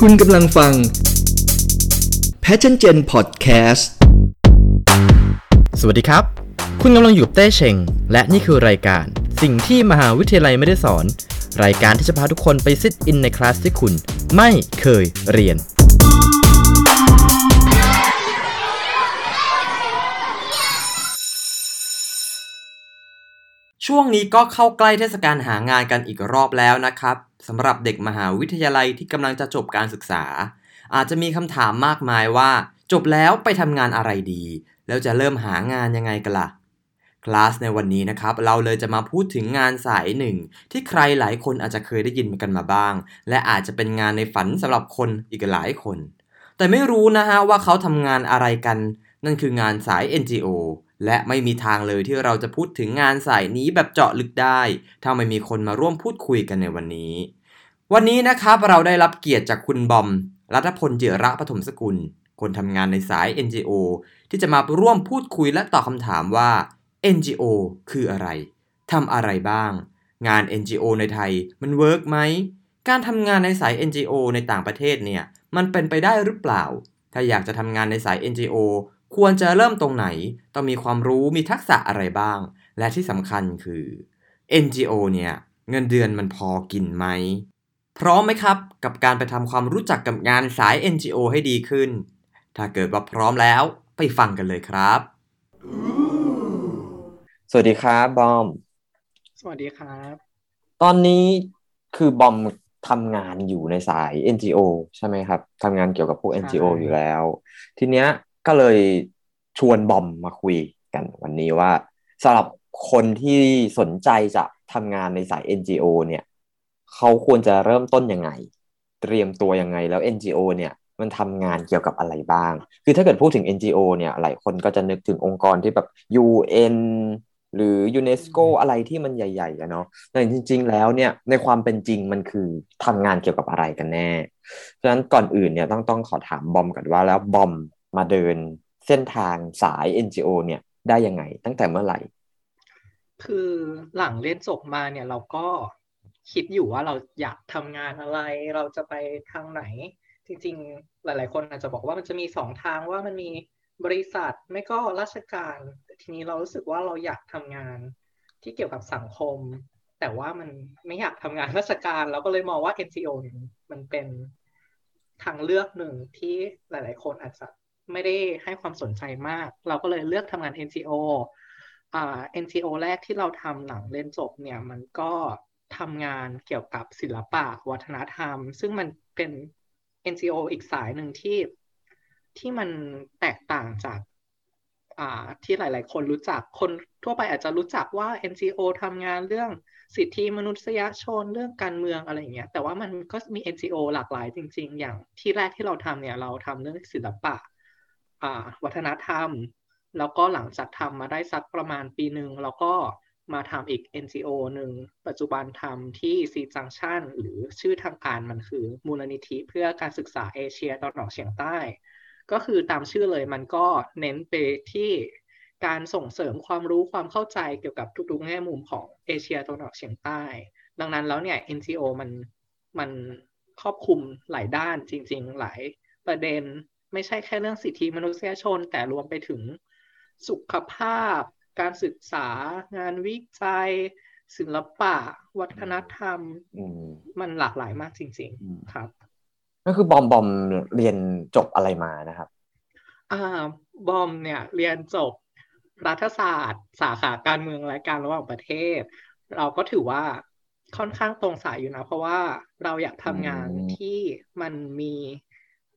คุณกำลังฟัง Passion Gen Podcast สวัสดีครับ คุณกำลังอยู่กับเต้เชง และนี่คือรายการ สิ่งที่มหาวิทยาลัยไม่ได้สอน รายการที่จะพาทุกคนไปซิทอินในคลาสที่คุณ ไม่เคยเรียน ช่วงนี้ก็เข้าใกล้เทศกาลหางานกันอีกรอบแล้วนะครับ สำหรับเด็กมหาวิทยาลัยที่กำลังจะจบการศึกษา อาจจะมีคำถามมากมายว่า จบแล้วไปทำงานอะไรดี แล้วจะเริ่มหางานยังไงกันล่ะคลาสในวันนี้นะครับ เราเลยจะมาพูดถึงงานสายหนึ่ง ที่ใครหลายคนอาจจะเคยได้ยินกันมาบ้าง และอาจจะเป็นงานในฝันสำหรับคนอีกหลายคน แต่ไม่รู้นะฮะว่าเขาทำงานอะไรกัน นั่นคืองานสาย NGO และไม่มีทางเลยที่เราจะพูดถึงงานสายนี้แบบเจาะลึกได้ ถ้าไม่มีคนมาร่วมพูดคุยกันในวันนี้ วันนี้นะครับเราได้รับเกียรติจากคุณบอม รัฐพลเจระปฐมสกุล คนทำงานในสาย NGO ที่จะมาร่วมพูดคุยและตอบคำถามว่า NGO คืออะไรทำอะไรบ้าง งาน NGO ในไทยมันเวิร์กไหม การทำงานในสาย NGO ในต่างประเทศเนี่ย มันเป็นไปได้หรือเปล่า ถ้าอยากจะทำงานในสาย NGO ควรจะเริ่มตรงไหน ต้องมีความรู้มีทักษะอะไรบ้าง และที่สำคัญคือ NGO เนี่ย เงินเดือนมันพอกินไหม พร้อมไหมครับ กับการไปทำความรู้จักกับงานสาย NGO ให้ดีขึ้น ถ้าเกิดว่าพร้อมแล้วไปฟังกันเลยครับ สวัสดีครับบอม สวัสดีครับ ตอนนี้คือบอมทำงานอยู่ในสาย NGO ใช่ไหมครับทำงานเกี่ยวกับพวก NGO อยู่แล้ว ทีเนี้ยก็เลยชวนบอมมาคุยกันวันนี้ว่าสำหรับคนที่สนใจจะทำงานในสาย NGO เนี่ย เขาควรจะเริ่มต้นยังไง เตรียมตัวยังไงแล้ว NGO เนี่ยมันทำงานเกี่ยวกับอะไรบ้าง คือถ้าเกิดพูดถึง NGO เนี่ยหลายคนก็จะนึกถึงองค์กรที่แบบ UN หรือยูเนสโกอะไรที่มันใหญ่ๆอะเนาะแต่จริง ๆ แล้วเนี่ยในความเป็นจริงมันคือทำงานเกี่ยวกับอะไรกันแน่ฉะนั้นก่อนอื่นเนี่ยต้องต้องขอถามบอมก่อนว่าแล้วบอมมาเดินเส้นทางสาย NGO เนี่ยได้ยังไงตั้งแต่เมื่อไหร่ คือหลังเรียนจบมาเนี่ยเราก็ คิดอยู่ว่าเราอยากทำงานอะไร เราจะไปทางไหน จริง ๆ หลาย ๆ คนอาจจะบอกว่ามันจะมีสองทางว่ามันมีบริษัทไม่ก็ราชการทีนี้เรารู้สึกว่าเราอยากทำงานที่เกี่ยวกับสังคม แต่ว่ามันไม่อยากทำงานราชการเราก็เลยมองว่า NGO มันเป็นทางเลือกหนึ่งที่หลาย ๆ คนอาจจะไม่ได้ให้ความสนใจมาก เราก็เลยเลือกทำงาน NGO อ่า NGO แรกที่เราทำหลังเรียนจบเนี่ยมันก็ ทำงานเกี่ยวกับศิลปะวัฒนธรรม ซึ่งมันเป็น NGO อีกสายหนึ่งที่ที่มันแตกต่างจากอ่าที่หลาย ๆ คนรู้จักคนทั่วไปอาจจะรู้จักว่า NGO ทำงานเรื่องสิทธิมนุษยชนเรื่องการเมืองอะไรอย่างเงี้ยแต่ว่ามันก็มี NGO หลากหลายจริง ๆ อย่างที่แรกที่เราทำเนี่ยเราทำเรื่องศิลปะวัฒนธรรม แล้วก็หลังจากทำมาได้สักประมาณปีหนึ่งเราก็ มาทำอีก NGO หนึ่ง ปัจจุบันทำที่ C Junction หรือชื่อทางการมันคือ มูลนิธิเพื่อการศึกษาเอเชียตะวันออกเฉียงใต้ ก็คือตามชื่อเลยมันก็เน้นไปที่การส่งเสริมความรู้ความเข้าใจเกี่ยวกับทุกๆแง่มุมของเอเชียตะวันออกเฉียงใต้ ดังนั้นแล้วเนี่ย NGO มันมันครอบคลุมหลายด้านจริง ๆ หลายประเด็นไม่ใช่แค่เรื่องสิทธิมนุษยชน แต่รวมไปถึงสุขภาพ การศึกษา งานวิจัย ศิลปะ วัฒนธรรมมันหลากหลายมากจริง ๆ ครับก็คือบอมบอมเรียนจบอะไรมานะครับ อ่า บอมเนี่ย เรียนจบรัฐศาสตร์ สาขาการเมืองและการระหว่างประเทศ เราก็ถือว่าค่อนข้างตรงสายอยู่นะ เพราะว่าเราอยากทำงานที่มันมี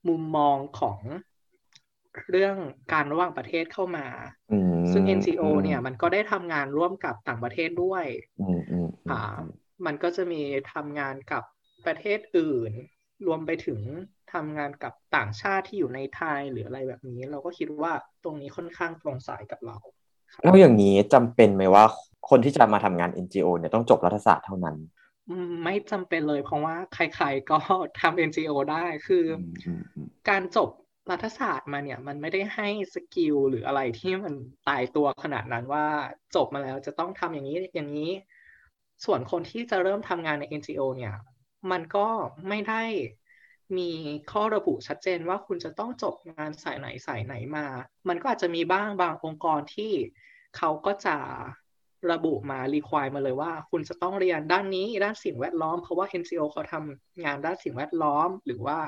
มุมมองของ เรื่องการระหว่างประเทศเข้ามา ซึ่ง NGO เนี่ยมันก็ได้ทำงานร่วมกับต่างประเทศด้วยอ่ามันก็จะมีทำงานกับประเทศอื่น รวมไปถึงทำงานกับต่างชาติที่อยู่ในไทยหรืออะไรแบบนี้ เราก็คิดว่าตรงนี้ค่อนข้างตรงสายกับเราแล้วอย่างนี้จำเป็นไหมว่าคนที่จะมาทำงาน NGO เนี่ยต้องจบรัฐศาสตร์เท่านั้นไม่จำเป็นเลยเพราะว่าใครๆก็ทำ NGO ได้คือ การจบ รัฐศาสตร์มาเนี่ย มันไม่ได้ให้สกิลหรืออะไรที่มันตายตัวขนาดนั้นว่าจบมาแล้วจะต้องทำอย่างนี้อย่างนี้ ส่วนคนที่จะเริ่มทำงานใน NGO เนี่ย มันก็ไม่ได้มีข้อระบุชัดเจนว่าคุณจะต้องจบงานสายไหนสายไหนมา มันก็อาจจะมีบ้างบางองค์กรที่เขาก็จะระบุมารีควายมาเลยว่า คุณจะต้องเรียนด้านนี้ด้านสิ่งแวดล้อม เพราะว่า NCO เขาทำงานด้านสิ่งแวดล้อม หรือว่า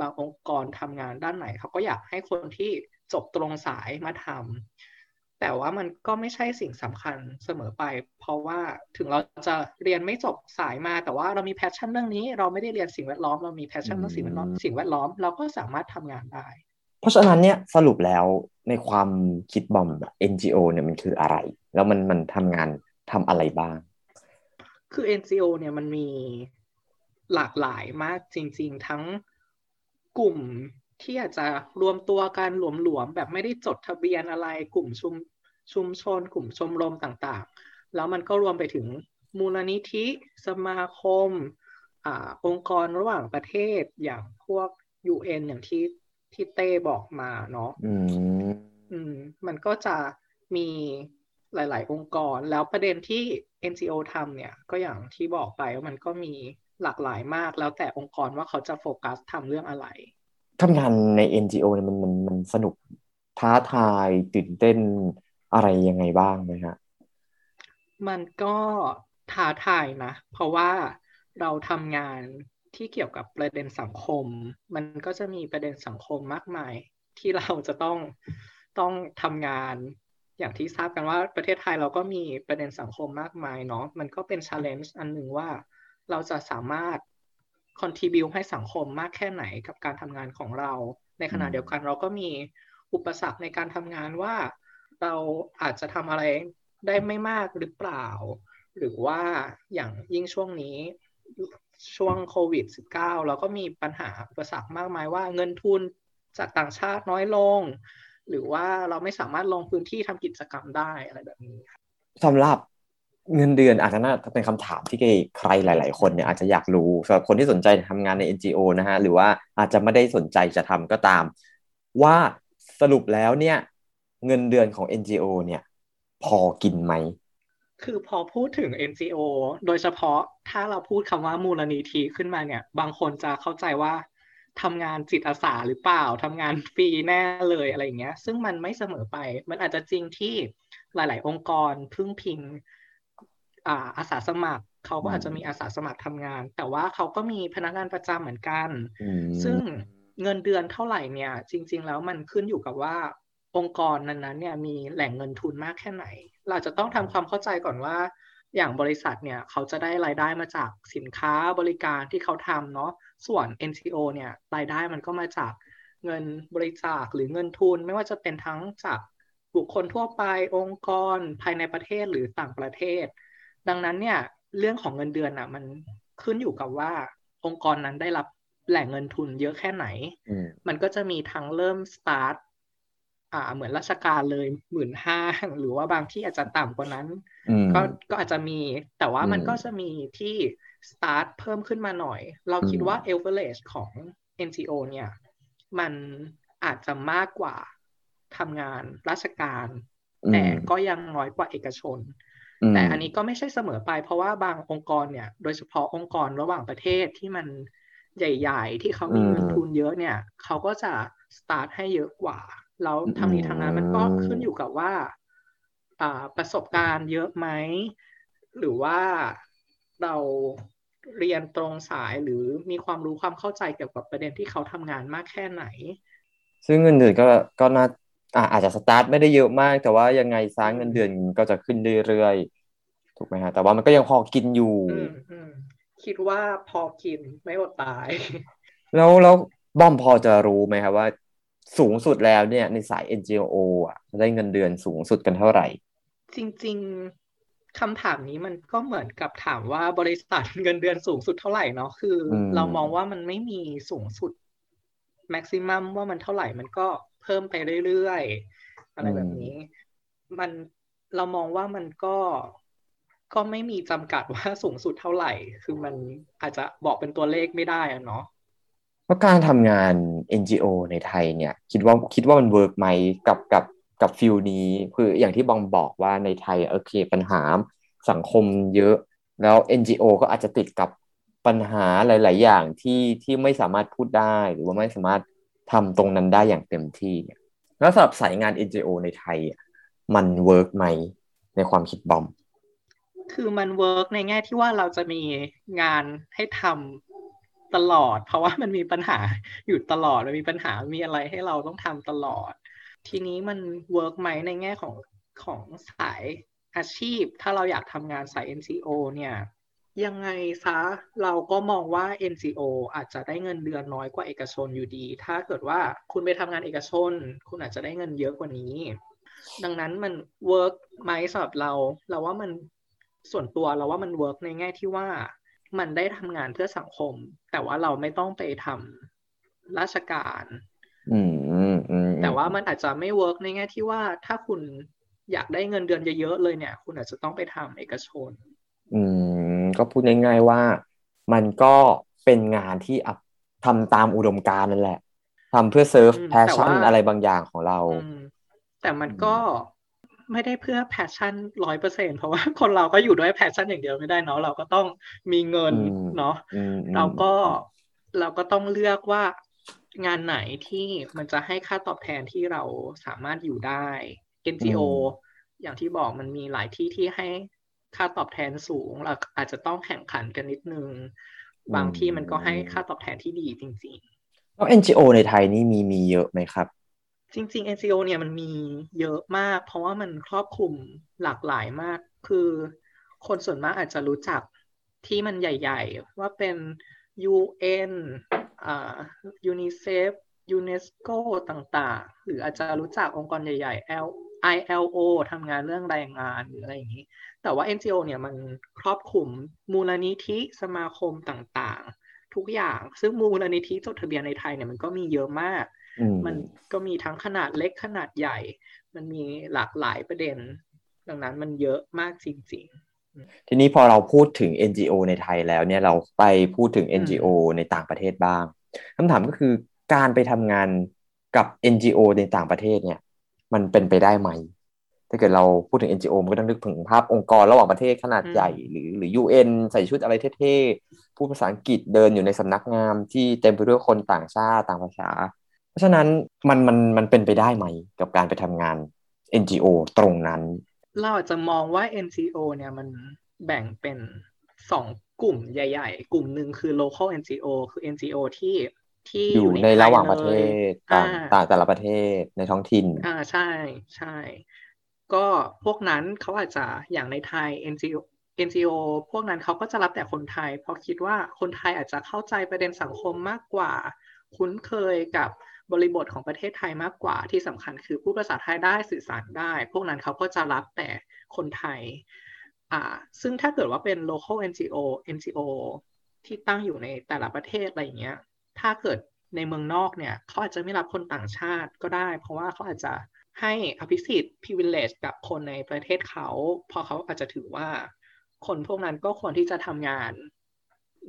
บางองค์กรทำงานด้านไหนเขาก็อยากให้คนที่จบตรงสายมาทำแต่ว่ามันก็ไม่ใช่สิ่งสำคัญเสมอไป เพราะว่าถึงเราจะเรียนไม่จบสายมา แต่ว่าเรามี passion เรื่องนี้ เราไม่ได้เรียนสิ่งแวดล้อมเรามี passion เรื่องสิ่งแวดล้อมสิ่งแวดล้อมเราก็สามารถทำงานได้ เพราะฉะนั้นเนี่ยสรุปแล้วในความคิดบอม NGO เนี่ยมันคืออะไร แล้วมันมันทำงานทำอะไรบ้าง คือ NGO เนี่ยมันมีหลากหลายมากจริง ๆ ทั้ง กลุ่มที่อาจจะรวมตัวกันหลวมๆแบบไม่ได้จดทะเบียนอะไรกลุ่มชุมชุมชน กลุ่มชมรมต่างๆ แล้วมันก็รวมไปถึงมูลนิธิสมาคมอ่าองค์กรระหว่างประเทศอย่างพวก UN อย่างที่ที่เต้บอกมาเนาะอืมอืมมันก็จะมีหลาย ๆ องค์กรแล้วประเด็นที่ NGO ทำเนี่ย ก็อย่างที่บอกไปว่ามันก็มี หลากหลายมาก แล้วแต่องค์กรว่าเขาจะโฟกัสทำเรื่องอะไรทำงานใน NGO เนี่ยมันมันมันสนุกท้าทายตื่นเต้นอะไรยังไงบ้างไหมฮะมันก็ท้าทายนะ เพราะว่าเราทำงานที่เกี่ยวกับประเด็นสังคม มันก็จะมีประเด็นสังคมมากมาย ที่เราจะต้องต้องทำงานอย่างที่ทราบกันว่าประเทศไทยเราก็มีประเด็นสังคมมากมายเนาะมันก็เป็น challenge อันหนึ่งว่า เราจะสามารถ contribu ให้สังคมมากแค่ไหนกับการทำงานของเรา ในขณะเดียวกันเราก็มีอุปสรรคในการทำงานว่าเราอาจจะทำอะไรได้ไม่มากหรือเปล่า หรือว่าอย่างยิ่งช่วงนี้ช่วงโควิด -19 เราก็มีปัญหาอุปสรรคมากมายว่าเงินทุนจากต่างชาติน้อยลง หรือว่าเราไม่สามารถลงพื้นที่ทำกิจกรรมได้อะไรแบบนี้สำหรับ เงินเดือนอาจจะน่าเป็นคำถามที่ใครหลาย ๆ คนเนี่ยอาจจะอยากรู้สำหรับคนที่สนใจทำงานใน NGO นะฮะหรือว่าอาจจะไม่ได้สนใจจะทำก็ตาม ว่าสรุปแล้วเนี่ย เงินเดือนของ NGO เนี่ย พอกินไหมคือพอพูดถึง NGO โดยเฉพาะถ้าเราพูดคำว่ามูลนิธิขึ้นมาเนี่ย บางคนจะเข้าใจว่าทำงานจิตอาสาหรือเปล่าทำงานฟรีแน่เลยอะไรอย่างเงี้ย ซึ่งมันไม่เสมอไป มันอาจจะจริงที่หลาย ๆ องค์กรพึ่งพิง อ่าอาสาสมัครเขาก็อาจจะมีอาสาสมัครทำงาน แต่ว่าเขาก็มีพนักงานประจำเหมือนกันอืมซึ่งเงินเดือนเท่าไหร่เนี่ย จริง ๆ แล้วมันขึ้นอยู่กับว่าองค์กรนั้นๆเนี่ยมีแหล่งเงินทุนมากแค่ไหน เราจะต้องทำความเข้าใจก่อนว่า อย่างบริษัทเนี่ยเขาจะได้รายได้มาจากสินค้าบริการที่เขาทำเนาะส่วน NGO เนี่ยรายได้มันก็มาจากเงินบริจาคหรือเงินทุน ไม่ว่าจะเป็นทั้งจากบุคคลทั่วไปองค์กรภายในประเทศหรือต่างประเทศ ดังนั้นเนี่ยเรื่องของเงินเดือนอะ มันขึ้นอยู่กับว่าองค์กรนั้นได้รับแหล่งเงินทุนเยอะแค่ไหนอืมมันก็จะมีทั้งเริ่มสตาร์ทอ่า เหมือนราชการเลยหมื่นห้าหรือว่าบางที่อาจจะต่ำกว่านั้นอืมก็ก็อาจจะมี แต่ว่ามันอืมก็จะมีที่สตาร์ทเพิ่มขึ้นมาหน่อย เราคิดอืมว่า average ของ NGO เนี่ย มันอาจจะมากกว่าทำงานราชการ แต่ก็ยังน้อยกว่าเอกชนม แต่อันนี้ก็ไม่ใช่เสมอไป เพราะว่าบางองค์กรเนี่ย โดยเฉพาะองค์กรระหว่างประเทศที่มันใหญ่ๆ ที่เขามีเงินทุนเยอะเนี่ยเขาก็จะสตาร์ทให้เยอะกว่าแล้วทั้งนี้ทั้งนั้นมันก็ขึ้นอยู่กับว่าอ่าประสบการณ์เยอะไหม หรือว่าเราเรียนตรงสายหรือมีความรู้ความเข้าใจเกี่ยวกับประเด็นที่เขาทำงานมากแค่ไหน ซึ่งเงินเดือนก็ก็น่า อ่าอาจจะสตาร์ทไม่ได้เยอะมาก แต่ว่ายังไงซะเงินเดือนก็จะขึ้นเรื่อยๆถูกไหมฮะ แต่ว่ามันก็ยังพอกินอยู่อืมอืมคิดว่าพอกินไม่อดตาย แล้วแล้วบอมพอจะรู้ไหมครับว่า สูงสุดแล้วเนี่ย ในสาย NGO อะได้เงินเดือนสูงสุดกันเท่าไหร่ จริง ๆคำถามนี้มันก็เหมือนกับถามว่าบริษัทเงินเดือนสูงสุดเท่าไหร่เนาะคืออมเรามองว่ามันไม่มีสูงสุดแม็กซิมัมว่ามันเท่าไหร่มันก็ เพิ่มไปเรื่อยๆ อะไรแบบนี้ มันเรามองว่ามันก็ก็ไม่มีจำกัดว่าสูงสุดเท่าไหร่ คือมันอาจจะบอกเป็นตัวเลขไม่ได้อะเนาะเพราะการทำงาน NGO ในไทยเนี่ย คิดว่าคิดว่ามัน work ไหมกับกับกับ field นี้ คืออย่างที่บอมบอกว่าในไทยโอเคปัญหาสังคมเยอะ แล้ว NGO ก็อาจจะติดกับปัญหาหลาย ๆ อย่างที่ที่ไม่สามารถพูดได้หรือว่าไม่สามารถ ทำตรงนั้นได้อย่างเต็มที่ แล้วสำหรับสายงาน NGO ในไทยมัน work ไหมในความคิดบอม คือมัน work ในแง่ที่ว่าเราจะมีงานให้ทำตลอด เพราะว่ามันมีปัญหาอยู่ตลอดมันมีปัญหามีอะไรให้เราต้องทำตลอด ทีนี้มัน work ไหมในแง่ของของสายอาชีพ ถ้าเราอยากทำงานสาย NGO เนี่ย ยังไงซะเราก็มองว่า NGO อาจจะได้เงินเดือนน้อยกว่าเอกชนอยู่ดี ถ้าเกิดว่าคุณไปทำงานเอกชน คุณอาจจะได้เงินเยอะกว่านี้ ดังนั้นมัน workไหมสำหรับเรา เราว่ามันส่วนตัวเราว่ามัน work ในแง่ที่ว่า มันได้ทำงานเพื่อสังคม แต่ว่าเราไม่ต้องไปทำราชการอืมอืมอืมแต่ว่ามันอาจจะไม่ work ในแง่ที่ว่าถ้าคุณอยากได้เงินเดือนเยอะๆเลยเนี่ย คุณอาจจะต้องไปทำเอกชน อืม ก็พูดง่ายๆว่า มันก็เป็นงานที่อัพทำตามอุดมการณ์นั่นแหละทำเพื่อเซิร์ฟอืมแพชชั่นแต่ว่าอะไรบางอย่างของเราอืมแต่มันก็ไม่ได้เพื่อ passion ร้อยเปอร์เซ็นเพราะว่าคนเราก็อยู่ด้วย passion อย่างเดียวไม่ได้เนาะเราก็ต้องมีเงินอืมเนาะอืมอืมเราก็เราก็ต้องเลือกว่างานไหนที่มันจะให้ค่าตอบแทนที่เราสามารถอยู่ได้ NGO อย่างที่บอกมันมีหลายที่ที่ให้ ค่าตอบแทนสูงเราอาจจะต้องแข่งขันกันนิดนึง บางที่มันก็ให้ค่าตอบแทนที่ดีจริงๆแล้ว NGO ในไทยนี่มีมีเยอะไหมครับ จริง ๆ NCO เนี่ยมันมีเยอะมาก เพราะว่ามันครอบคลุมหลากหลายมาก คือคนส่วนมากอาจจะรู้จักที่มันใหญ่ ๆ ว่าเป็น UN อ่า UNICEF UNESCO ต่างๆ หรืออาจจะรู้จักองค์กรใหญ่ ๆ L ILO ทำงานเรื่องแรงงานหรืออะไรอย่างนี้ แต่ว่า NGO เนี่ยมันครอบคลุมมูลนิธิสมาคมต่างๆ ทุกอย่าง ซึ่งมูลนิธิจดทะเบียนในไทยเนี่ยมันก็มีเยอะมากอืมมันก็มีทั้งขนาดเล็กขนาดใหญ่ มันมีหลากหลายประเด็น ดังนั้นมันเยอะมากจริงทีนี้พอเราพูดถึง NGO ในไทยแล้วเนี่ยเราไปพูดถึงอืม NGO ในต่างประเทศบ้างคำถามก็คือการไปทำงานกับ NGO ในต่างประเทศเนี่ย มันเป็นไปได้ไหม ถ้าเกิดเราพูดถึง NGO มันก็ต้องนึกถึงภาพองค์กรระหว่างประเทศขนาดใหญ่ หรือหรือ UN ใส่ชุดอะไรเท่ๆ พูดภาษาอังกฤษเดินอยู่ในสำนักงานที่เต็มไปด้วยคนต่างชาติต่างภาษา เพราะฉะนั้นมันมันมันเป็นไปได้ไหมกับการไปทำงาน NGO ตรงนั้นๆเราอาจจะมองว่า NGO เนี่ยมันแบ่งเป็นสองกลุ่มใหญ่ ๆ กลุ่มหนึ่งคือ local NGO คือ NGO ที่ ที่อยู่ในในไทยระหว่างประเลเทยศต่างอ่าต่างแต่ละประเทศในท้องถิ่น อ่าใช่ใช่ ก็พวกนั้นเขาอาจจะอย่างในไทย NGO NGO พวกนั้นเขาก็จะรับแต่คนไทย เพราะคิดว่าคนไทยอาจจะเข้าใจประเด็นสังคมมากกว่า คุ้นเคยกับบริบทของประเทศไทยมากกว่าที่สำคัญคือพูดภาษาไทยได้สื่อสารได้ พวกนั้นเขาก็จะรับแต่คนไทยอ่าซึ่งถ้าเกิดว่าเป็น local NGO NGO ที่ตั้งอยู่ในแต่ละประเทศอะไรอย่างเงี้ย ถ้าเกิดในเมืองนอกเนี่ยเขาอาจจะไม่รับคนต่างชาติก็ได้ เพราะว่าเขาอาจจะให้อภิสิทธิ์ privilege กับคนในประเทศเขาเพราะเขาอาจจะถือว่า คนพวกนั้นก็ควรที่จะทำงาน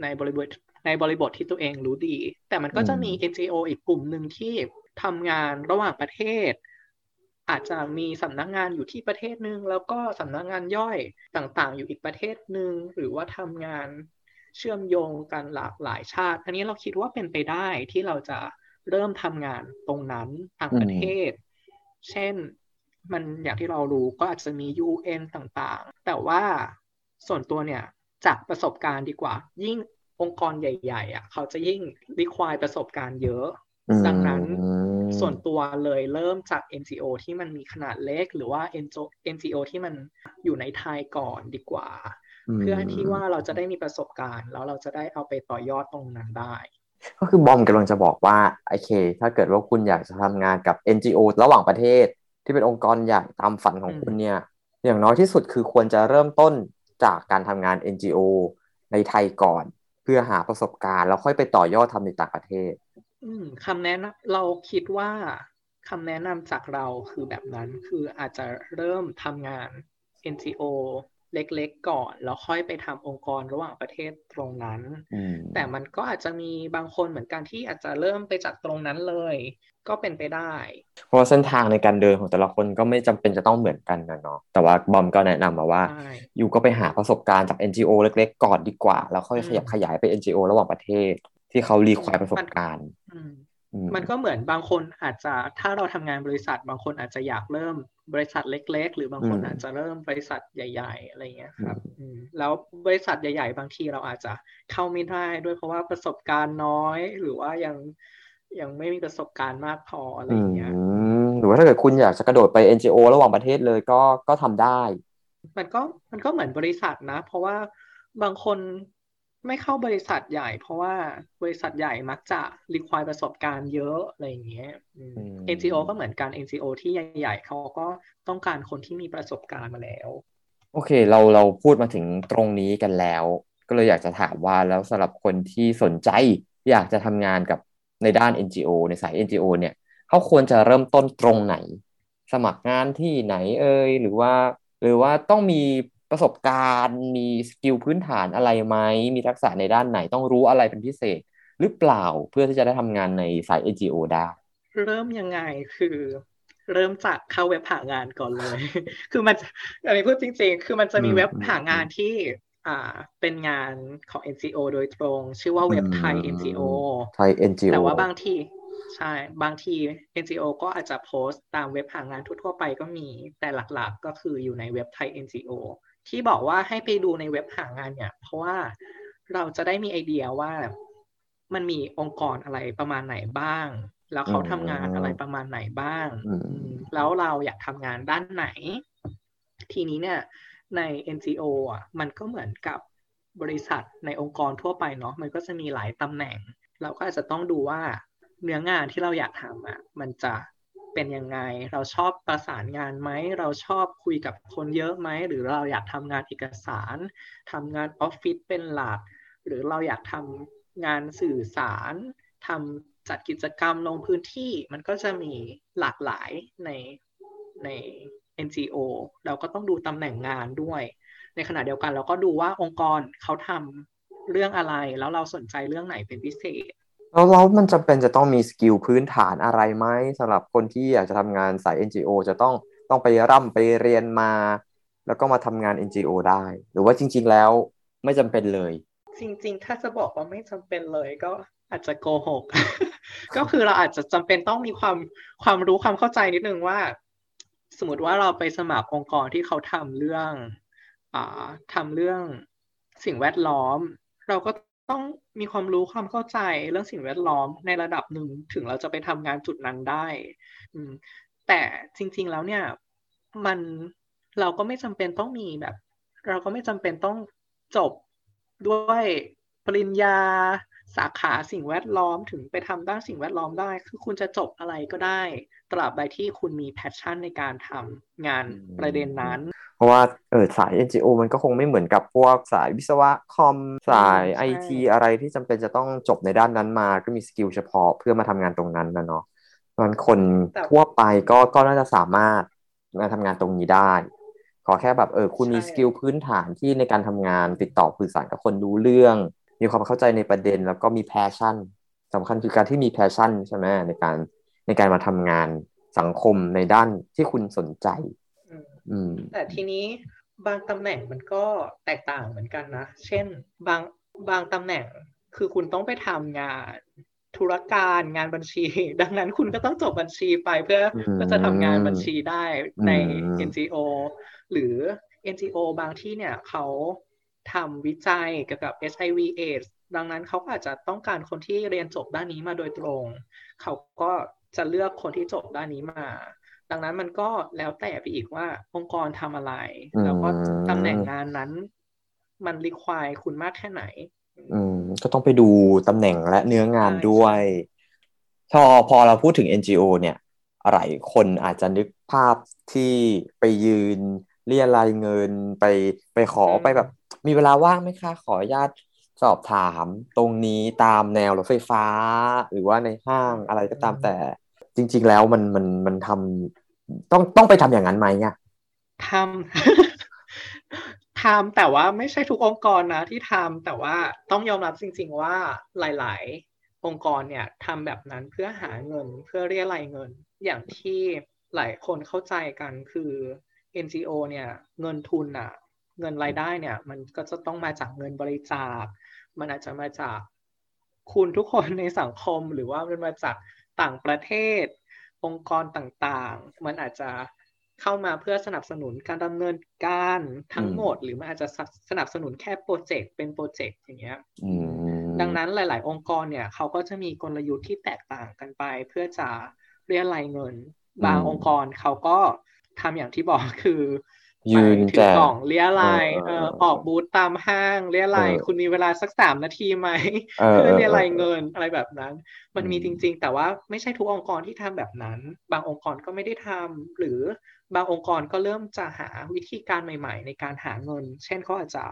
ในบริบทในบริบทที่ตัวเองรู้ดี แต่มันก็จะมี NGO อีกกลุ่มหนึ่งที่ทำงานระหว่างประเทศ อาจจะมีสำนักงานอยู่ที่ประเทศหนึ่งแล้วก็สำนักงานย่อยต่างๆ อยู่อีกประเทศหนึ่งหรือว่าทำงาน เชื่อมโยงกันหลากหลายชาติ อันนี้เราคิดว่าเป็นไปได้ที่เราจะเริ่มทำงานตรงนั้นต่างประเทศ เช่นมันอย่างที่เรารู้ก็อาจจะมี UN ต่างๆ แต่ว่าส่วนตัวเนี่ยจากประสบการณ์ดีกว่า ยิ่งองค์กรใหญ่ๆอะเขาจะยิ่ง require ประสบการณ์เยอะ ดังนั้นส่วนตัวเลยเริ่มจาก NGO ที่มันมีขนาดเล็ก หรือว่า NGO ที่มันอยู่ในไทยก่อนดีกว่า เพื่อที่ว่าเราจะได้มีประสบการณ์ แล้วเราจะได้เอาไปต่อยอดตรงนั้นได้ ก็คือบอมกำลังจะบอกว่าโอเค ถ้าเกิดว่าคุณอยากจะทำงานกับ NGO ระหว่างประเทศ ที่เป็นองค์กรใหญ่ตามฝันของอืมคุณเนี่ย อย่างน้อยที่สุดคือควรจะเริ่มต้นจากการทำงาน NGO ในไทยก่อน เพื่อหาประสบการณ์แล้วค่อยไปต่อยอดทำในต่างประเทศ อืมคำแนะนำเราคิดว่าคำแนะนำจากเราคือแบบนั้นคืออาจจะเริ่มทำงาน NGO เล็กๆก่อน แล้วค่อยไปทำองค์กรระหว่างประเทศตรงนั้นอืมแต่มันก็อาจจะมีบางคนเหมือนกันที่อาจจะเริ่มไปจากตรงนั้นเลย ก็เป็นไปได้ เพราะว่าเส้นทางในการเดินของแต่ละคนก็ไม่จำเป็นจะต้องเหมือนกันนะเนาะแต่ว่าบอมก็แนะนำมาว่าใช่อยู่ก็ไปหาประสบการณ์จาก NGO เล็ก ๆ ก่อนดีกว่า แล้วค่อยอืมขยับขยายไป NGO ระหว่างประเทศ ที่เขารีควายประสบการณ์อืมอืมมันก็เหมือนบางคนอาจจะถ้าเราทำงานบริษัทบางคนอาจจะอยากเริ่ม บริษัทเล็ก ๆ หรือบางคนอืมอาจจะเริ่มบริษัทใหญ่ ๆ อะไรเงี้ยครับอืมอืมแล้วบริษัทใหญ่ ๆ บางทีเราอาจจะเข้าไม่ได้ด้วยเพราะว่าประสบการณ์น้อยหรือว่ายังยังไม่มีประสบการณ์มากพออะไรอืเงี้ยมหรือว่าถ้าเกิดคุณอยากจะกระโดดไป NGO ระหว่างประเทศเลยก็ก็ทำได้ มันก็มันก็เหมือนบริษัทนะ เพราะว่าบางคน ไม่เข้าบริษัทใหญ่ เพราะว่าบริษัทใหญ่มักจะรีควายประสบการณ์เยอะอะไรอย่างเงี้ยอืมอืม NGO ก็เหมือนกัน NGO ที่ใหญ่ๆเขาก็ต้องการคนที่มีประสบการณ์มาแล้ว โอเค เราเราพูดมาถึงตรงนี้กันแล้ว ก็เลยอยากจะถามว่าแล้วสำหรับคนที่สนใจอยากจะทำงานกับในด้าน NGO ในสาย NGO เนี่ยเขาควรจะเริ่มต้นตรงไหน สมัครงานที่ไหนเอ่ยหรือว่า หรือว่าต้องมี ประสบการณ์ มีสกิลพื้นฐานอะไรไหมมีทักษะในด้านไหนต้องรู้อะไรเป็นพิเศษ หรือเปล่าเพื่อที่จะได้ทำงานในสาย NGO ได้เริ่มยังไงคือเริ่มจากเข้าเว็บหางานก่อนเลย คือมันอันนี้พูดจริง ๆ คือมันจะมีอืมเว็บอืมหางานที่อ่าเป็นงานของ NGO โดยตรง ชื่อว่าเว็บไทย NGO ไทย NGO แต่ว่าบางทีใช่บางที NGO ก็อาจจะโพสต์ตามเว็บหางานทั่วๆไปก็มี แต่หลักๆก็คืออยู่ในเว็บไทย NGO ที่บอกว่าให้ไปดูในเว็บหางานเนี่ย เพราะว่าเราจะได้มีไอเดียว่ามันมีองค์กรอะไรประมาณไหนบ้าง แล้วเขาทำงานอะไรประมาณไหนบ้างอืมอืมแล้วเราอยากทำงานด้านไหน ทีนี้เนี่ยใน NGO อะมันก็เหมือนกับบริษัทในองค์กรทั่วไปเนาะมันก็จะมีหลายตำแหน่ง เราก็อาจจะต้องดูว่าเนื้องานที่เราอยากทำอะมันจะ เป็นยังไง เราชอบประสานงานไหม เราชอบคุยกับคนเยอะไหม หรือเราอยากทำงานเอกสารทำงานออฟฟิศเป็นหลัก หรือเราอยากทำงานสื่อสารทำจัดกิจกรรมลงพื้นที่มันก็จะมีหลากหลายในใน NGO เราก็ต้องดูตำแหน่งงานด้วย ในขณะเดียวกันเราก็ดูว่าองค์กรเขาทำเรื่องอะไรแล้วเราสนใจเรื่องไหนเป็นพิเศษ แล้วแล้วมันจำเป็นจะต้องมีสกิลพื้นฐานอะไรไหมสำหรับคนที่อยากจะทำงานสาย NGO จะต้องต้องไปร่ำไปเรียนมา แล้วก็มาทำงาน NGO ได้ หรือว่าจริง ๆ แล้วไม่จำเป็นเลย จริง ๆ ถ้าจะบอกว่าไม่จำเป็นเลยก็อาจจะโกหก ก็คือเราอาจจะจำเป็นต้องมีความความรู้ความเข้าใจนิดนึงว่า สมมติว่าเราไปสมัครองค์กรที่เขาทำเรื่องอ่าทำเรื่องสิ่งแวดล้อม เราก็ ต้องมีความรู้ความเข้าใจเรื่องสิ่งแวดล้อมในระดับหนึ่งถึงเราจะไปทำงานจุดนั้นได้ แต่จริง ๆแล้วเนี่ย มันเราก็ไม่จำเป็นต้องมีแบบ เราก็ไม่จำเป็นต้องจบด้วยปริญญา สาขาสิ่งแวดล้อมถึงไปทำด้านสิ่งแวดล้อมได้ คือคุณจะจบอะไรก็ได้ ตราบใดที่คุณมีแพชชั่นในการทำงานอืมประเด็นนั้น เพราะว่าเออสาย NGO มันก็คงไม่เหมือนกับพวกสายวิศวะคอมสายใช่ IT อะไรที่จำเป็นจะต้องจบในด้านนั้นมา ก็มี skill เฉพาะเพื่อมาทำงานตรงนั้นนะเนาะมันคนแต่ทั่วไปก็ก็น่าจะสามารถมาทำงานตรงนี้ได้ขอแค่แบบเออคุณมีใช่ skill พื้นฐานที่ในการทำงานติดต่อสื่อสารกับคนรู้เรื่อง มีความเข้าใจในประเด็นแล้วก็มี passion สำคัญคือการที่มี passion ใช่ไหมในการในการมาทำงานสังคมในด้านที่คุณสนใจอืมอืมแต่ทีนี้บางตำแหน่งมันก็แตกต่างเหมือนกันนะ เช่น บางบางตำแหน่งคือคุณต้องไปทำงานธุรการงานบัญชี ดังนั้นคุณก็ต้องจบบัญชีไปเพื่ออืมเพื่อจะทำงานบัญชีได้ในอืม NGO หรือ NGO บางที่เนี่ยเขา ทำวิจัยเกี่ยวกับ HIV AIDS ดังนั้นเขาก็อาจจะต้องการคนที่เรียนจบด้านนี้มาโดยตรง เขาก็จะเลือกคนที่จบด้านนี้มา ดังนั้นมันก็แล้วแต่ไปอีกว่าองค์กรทำอะไรอืมแล้วก็ตำแหน่งงานนั้น มันรีควายคุณมากแค่ไหน อืม ก็ต้องไปดูตำแหน่งและเนื้องานใช่ด้วยพอพอเราพูดถึง NGO เนี่ยหลายคนอาจจะนึกภาพที่ไปยืนเรียรายเงินไปไปขอไปแบบ มีเวลาว่างไหมคะขออนุญาตสอบถามตรงนี้ตามแนวรถไฟฟ้า หรือว่าในห้างอะไรก็ตามแต่ จริง ๆ แล้วมันมันมันทำต้องต้องไปทำอย่างนั้นไหมอะทำทำแต่ว่าไม่ใช่ทุกองค์กรนะที่ทำแต่ว่าต้องยอมรับจริง ๆ ว่าหลาย ๆ องค์กรเนี่ยทำแบบนั้นเพื่อหาเงินเพื่อเรียรายเงิน อย่างที่หลายคนเข้าใจกันคือ NGO เนี่ยเงินทุนอะ เงินรายได้เนี่ย มันก็จะต้องมาจากเงินบริจาค มันอาจจะมาจากคุณทุกคนในสังคมหรือว่ามันมาจากต่างประเทศ องค์กรต่างๆ มันอาจจะเข้ามาเพื่อสนับสนุนการดำเนินการทั้งหมด หรือมันอาจจะสนับสนุนแค่โปรเจกต์เป็นโปรเจกต์อย่างเงี้ยอืมดังนั้นหลาย ๆ องค์กรเนี่ยเขาก็จะมีกลยุทธ์ที่แตกต่างกันไป เพื่อจะเรียรายเงิน บางองค์กรเขาก็ทำอย่างที่บอกคือ ยืนไปถืแจอกกล่องเรียรายเออเออออกบูธตามห้างเรียรายเออคุณมีเวลาสักสามนาทีไหมเออเพื่อเออเรียรายเออเงินอะไรแบบนั้น มันมีอืจมริง ๆ แต่ว่าไม่ใช่ทุกองค์กรที่ทำแบบนั้น บางองค์กรก็ไม่ได้ทำหรือบางองค์กรก็เริ่มจะหาวิธีการใหม่ ๆ ในการหาเงิน เช่นเขาอาจจะ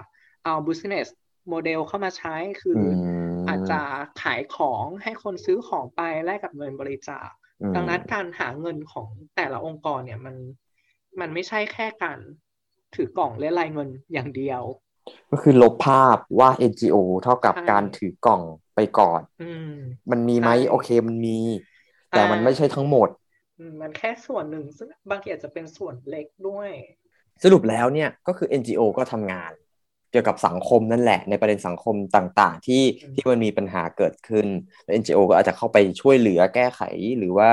เอา business model เข้ามาใช้คืออมอาจจะขายของให้คนซื้อของไปแลกกับเงินบริจาคอืมดังนั้นการหาเงินของแต่ละองค์กรเนี่ยมัน มันไม่ใช่แค่การถือกล่องเรียรายเงินอย่างเดียว ก็คือลบภาพว่า NGO เท่ากับใช่การถือกล่องไปก่อนอืมมันมีไหมใช่โอเคมันมี แต่อ่ามัมันไม่ใช่ทั้งหมดอืมมันแค่ส่วนหนึ่งซึ่งบางทีอาจจะเป็นส่วนเล็กด้วย สรุปแล้วเนี่ยก็คือ NGO ก็ทำงาน เกี่ยวกับสังคมนั่นแหละ ในประเด็นสังคมต่างๆ ที่อืมที่มันมีปัญหาเกิดขึ้นแล้ว NGO ก็อาจจะเข้าไปช่วยเหลือแก้ไขหรือว่า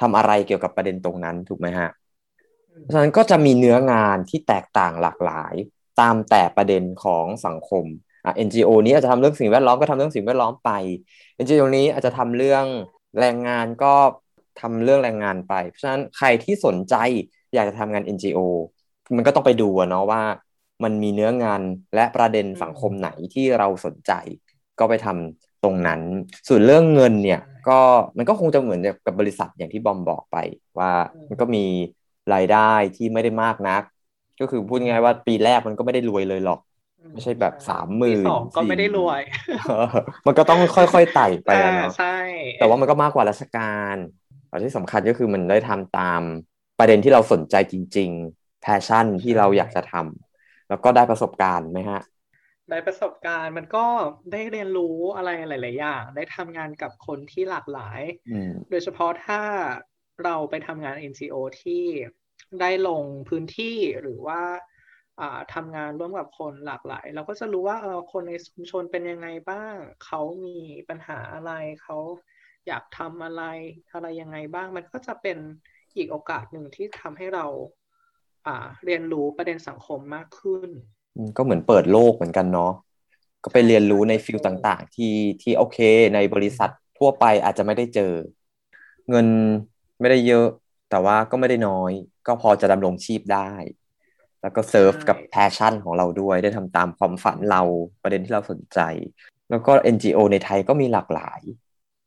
ทำอะไรเกี่ยวกับประเด็นตรงนั้นถูกไหมฮะอืม เพราะฉะนั้นก็จะมีเนื้องานที่แตกต่างหลากหลาย ตามแต่ประเด็นของสังคมอะ NGO นี้อาจจะทำเรื่องสิ่งแวดล้อมก็ทำเรื่องสิ่งแวดล้อมไป NGO นี้อาจจะทำเรื่องแรงงานก็ทำเรื่องแรงงานไป เพราะฉะนั้นใครที่สนใจอยากจะทำงาน NGO มันก็ต้องไปดูเนาะว่ามันมีเนื้องานและประเด็นสังคมไหนที่เราสนใจ ก็ไปทำตรงนั้น ส่วนเรื่องเงินเนี่ยก็มันก็คงจะเหมือนกับบริษัทอย่างที่บอมบอกไป ว่ามันก็มี รายได้ที่ไม่ได้มากนัก ก็คือพูดง่ายๆว่าปีแรกมันก็ไม่ได้รวยเลยหรอก ไม่ใช่แบบสามหมื่นปีสองก็ไม่ได้รวยเออมันก็ต้องค่อยๆไต่ไปอะอ่าเนาะใช่แต่ว่ามันก็มากกว่าราชการแต่ที่สำคัญก็คือมันได้ทำตามประเด็นที่เราสนใจจริง ๆ แพชชั่นที่เราอยากจะทำแล้วก็ได้ประสบการณ์ไหมฮะได้ประสบการณ์มันก็ได้เรียนรู้อะไรหลาย ๆ อย่าง ได้ทำงานกับคนที่หลากหลายอืมโดยเฉพาะถ้าเราไปทำงาน NGO ที่ ได้ลงพื้นที่หรือว่าอ่าทำงานร่วมกับคนหลากหลาย เราก็จะรู้ว่าเออคนในชุมชนเป็นยังไงบ้าง เขามีปัญหาอะไร เขาอยากทำอะไรอะไรยังไงบ้าง มันก็จะเป็นอีกโอกาสหนึ่งที่ทำให้เราอ่าเรียนรู้ประเด็นสังคมมากขึ้นอืมก็เหมือนเปิดโลกเหมือนกันเนาะก็ไปเรียนรู้ใน field ต่างๆ ที่ที่โอเค ในบริษัททั่วไปอาจจะไม่ได้เจอ เงินไม่ได้เยอะ แต่ว่าก็ไม่ได้น้อย ก็พอจะดำรงชีพได้ แล้วก็เซิร์ฟใช่กับ passion ของเราด้วย ได้ทำตามความฝันเราประเด็นที่เราสนใจ แล้วก็ NGO ในไทยก็มีหลากหลาย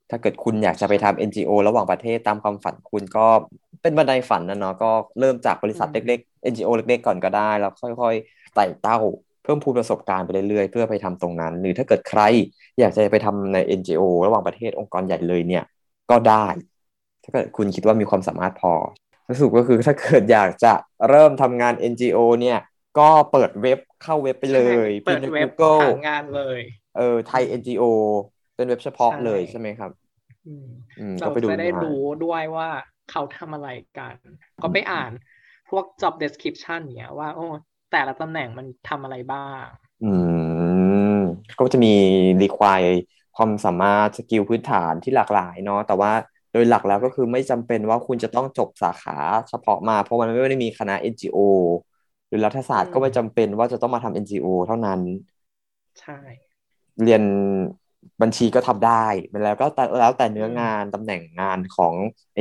ถ้าเกิดคุณอยากจะไปทำ NGO ระหว่างประเทศตามความฝันคุณก็เป็นบันไดฝันนะเนาะก็เริ่มจากบริษัทอืมเล็กๆ NGO เล็กๆก่อนก็ได้ แล้วค่อยๆไต่เต้าเพิ่มพูนประสบการณ์ไปเรื่อยๆ เพื่อไปทำตรงนั้น หรือถ้าเกิดใครอยากจะไปทำใน NGO ระหว่างประเทศองค์กรใหญ่เลยเนี่ย ก็ได้ ถ้าเกิดคุณคิดว่ามีความสามารถพอสรุปก็คือถ้าเกิดอยากจะเริ่มทำงาน NGO เนี่ย ก็เปิดเว็บเข้าเว็บไปเลยเปิดพิมพ์ในเว็บ Google หางานเลยเออไทย NGO เป็นเว็บเฉพาะใช่เลยใช่ไหมครับอืมอืมเราก็ไปดูจะได้งานรู้ด้วยว่าเขาทำอะไรกัน ก็ไปอ่านพวก job description เนี่ยว่า โอ้แต่ละตำแหน่งมันทำอะไรบ้าง อืม ก็จะมี require ความสามารถสกิลพื้นฐานที่หลากหลายเนาะแต่ว่า โดยหลักแล้วก็คือไม่จำเป็นว่าคุณจะต้องจบสาขาเฉพาะมา เพราะมันไม่ได้มีคณะ NGO หรือรัฐศาสตร์อืมก็ไม่จำเป็นว่าจะต้องมาทำ NGO เท่านั้น ใช่ เรียนบัญชีก็ทำได้มันแล้วก็แต่แล้วแต่เนื้องานตำแหน่งงานของ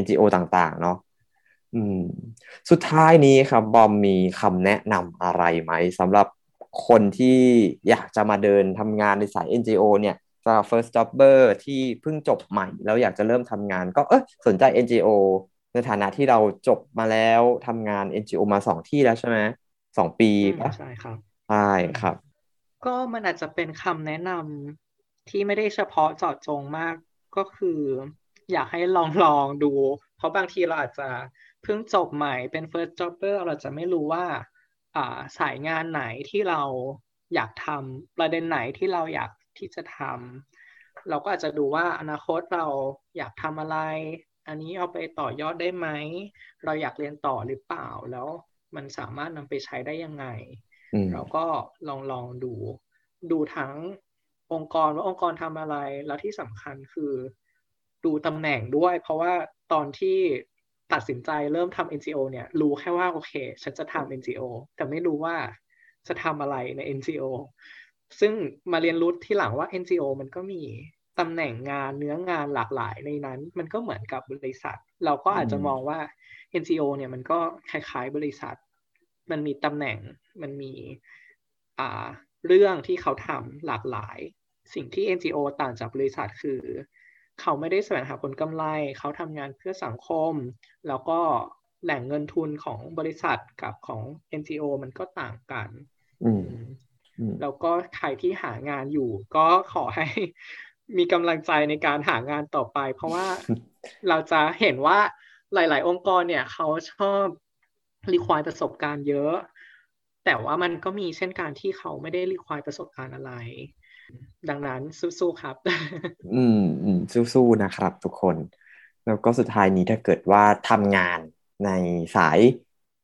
NGO ต่างๆ เนาะอืม สุดท้ายนี้ครับบอมมีคำแนะนำอะไรไหมสำหรับคนที่อยากจะมาเดินทำงานในสาย NGO เนี่ย สำหรับ first jobber ที่เพิ่งจบใหม่ แล้วอยากจะเริ่มทำงาน ก็เออสนใจ NGO ในฐานะที่เราจบมาแล้วทำงาน NGO มาสองที่แล้วใช่ไหมสองปีอืมปะใช่ครับใช่ครับ ก็มันอาจจะเป็นคำแนะนำที่ไม่ได้เฉพาะเจาะจงมากก็คืออยากให้ลองลองดู เพราะบางทีเราอาจจะเพิ่งจบใหม่เป็น first jobber เราจะไม่รู้ว่า อ่าสายงานไหนที่เราอยากทำประเด็นไหนที่เราอยาก ที่จะทำเราก็อาจจะดูว่าอนาคตเราอยากทำอะไร อันนี้เอาไปต่อยอดได้ไหม เราอยากเรียนต่อหรือเปล่าแล้วมันสามารถนำไปใช้ได้ยังไงอืมเราก็ลองลองดู ดูทั้งองค์กรว่าองค์กรทำอะไร แล้วที่สำคัญคือดูตำแหน่งด้วย เพราะว่าตอนที่ตัดสินใจเริ่มทำ NGO เนี่ย รู้แค่ว่าโอเค ฉันจะทำ NGO แต่ไม่รู้ว่าจะทำอะไรใน NGO ซึ่งมาเรียนรู้ที่หลังว่า NGO มันก็มีตำแหน่งงานเนื้องานหลากหลายในนั้น มันก็เหมือนกับบริษัท เราก็อาจจะมองว่า NGO เนี่ยมันก็คล้ายๆบริษัท มันมีตำแหน่งมันมีอ่าเรื่องที่เขาทำหลากหลาย สิ่งที่ NGO ต่างจากบริษัทคือ เขาไม่ได้แสวงหาผลกำไร เขาทำงานเพื่อสังคม แล้วก็แหล่งเงินทุนของบริษัทกับของ NGO มันก็ต่างกันอืมอืม แล้วก็ใครที่หางานอยู่ ก็ขอให้มีกำลังใจในการหางานต่อไป เพราะว่าเราจะเห็นว่าหลาย ๆ องค์กรเนี่ยเขาชอบรีควายประสบการณ์เยอะ แต่ว่ามันก็มีเช่นการที่เขาไม่ได้รีควายประสบการณ์อะไร ดังนั้นสู้ๆครับ อืมอืมสู้ๆนะครับ ทุกคน แล้วก็สุดท้ายนี้ถ้าเกิดว่าทำงานในสาย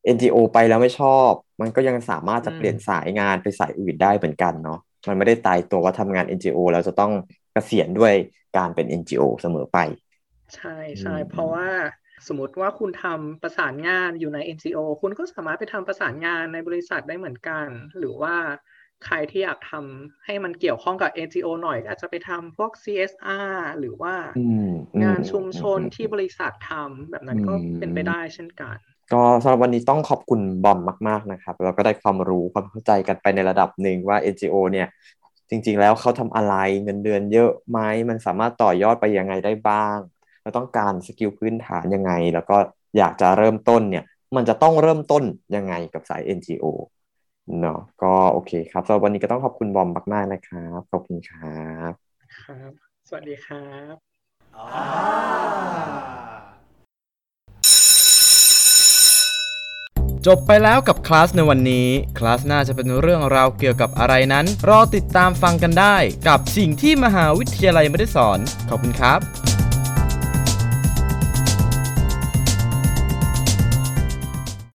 NGO ไปแล้วไม่ชอบ มันก็ยังสามารถจะอืมเปลี่ยนสายงานไปสายอื่นได้เหมือนกันเนาะมันไม่ได้ตายตัวว่าทำงาน NGO แล้วจะต้องเกษียณด้วยการเป็น NGO เสมอไป ใช่ใช่อืมเพราะว่าสมมติว่าคุณทำประสานงานอยู่ใน NGO คุณก็สามารถไปทำประสานงานในบริษัทได้เหมือนกัน หรือว่าใครที่อยากทำให้มันเกี่ยวข้องกับ NGO หน่อยก็อาจจะไปทำพวก CSR หรือว่าอืมอืมงานชุมชนอืมที่บริษัททำแบบนั้นก็อืมเป็นไปได้เช่นกัน ก็สำหรับวันนี้ต้องขอบคุณบอมมาก ๆนะครับแล้วก็ได้ความรู้ความเข้าใจกันไปในระดับหนึ่งว่า NGO เนี่ยจริง ๆ แล้วเขาทำอะไรเงินเดือนเยอะไหมมันสามารถต่อยอดไปยังไงได้บ้างเราต้องการสกิลพื้นฐานยังไง แล้วก็อยากจะเริ่มต้นเนี่ย มันจะต้องเริ่มต้นยังไงกับสาย NGO เนาะก็โอเคครับสำหรับวันนี้ก็ต้องขอบคุณบอมมาก ๆ นะครับ ขอบคุณครับ ครับ สวัสดีครับ จบไปแล้วกับคลาสในวันนี้ คลาสหน้าจะเป็นเรื่องราวเกี่ยวกับอะไรนั้น รอติดตามฟังกันได้ กับสิ่งที่มหาวิทยาลัยไม่ได้สอน ขอบคุณครับ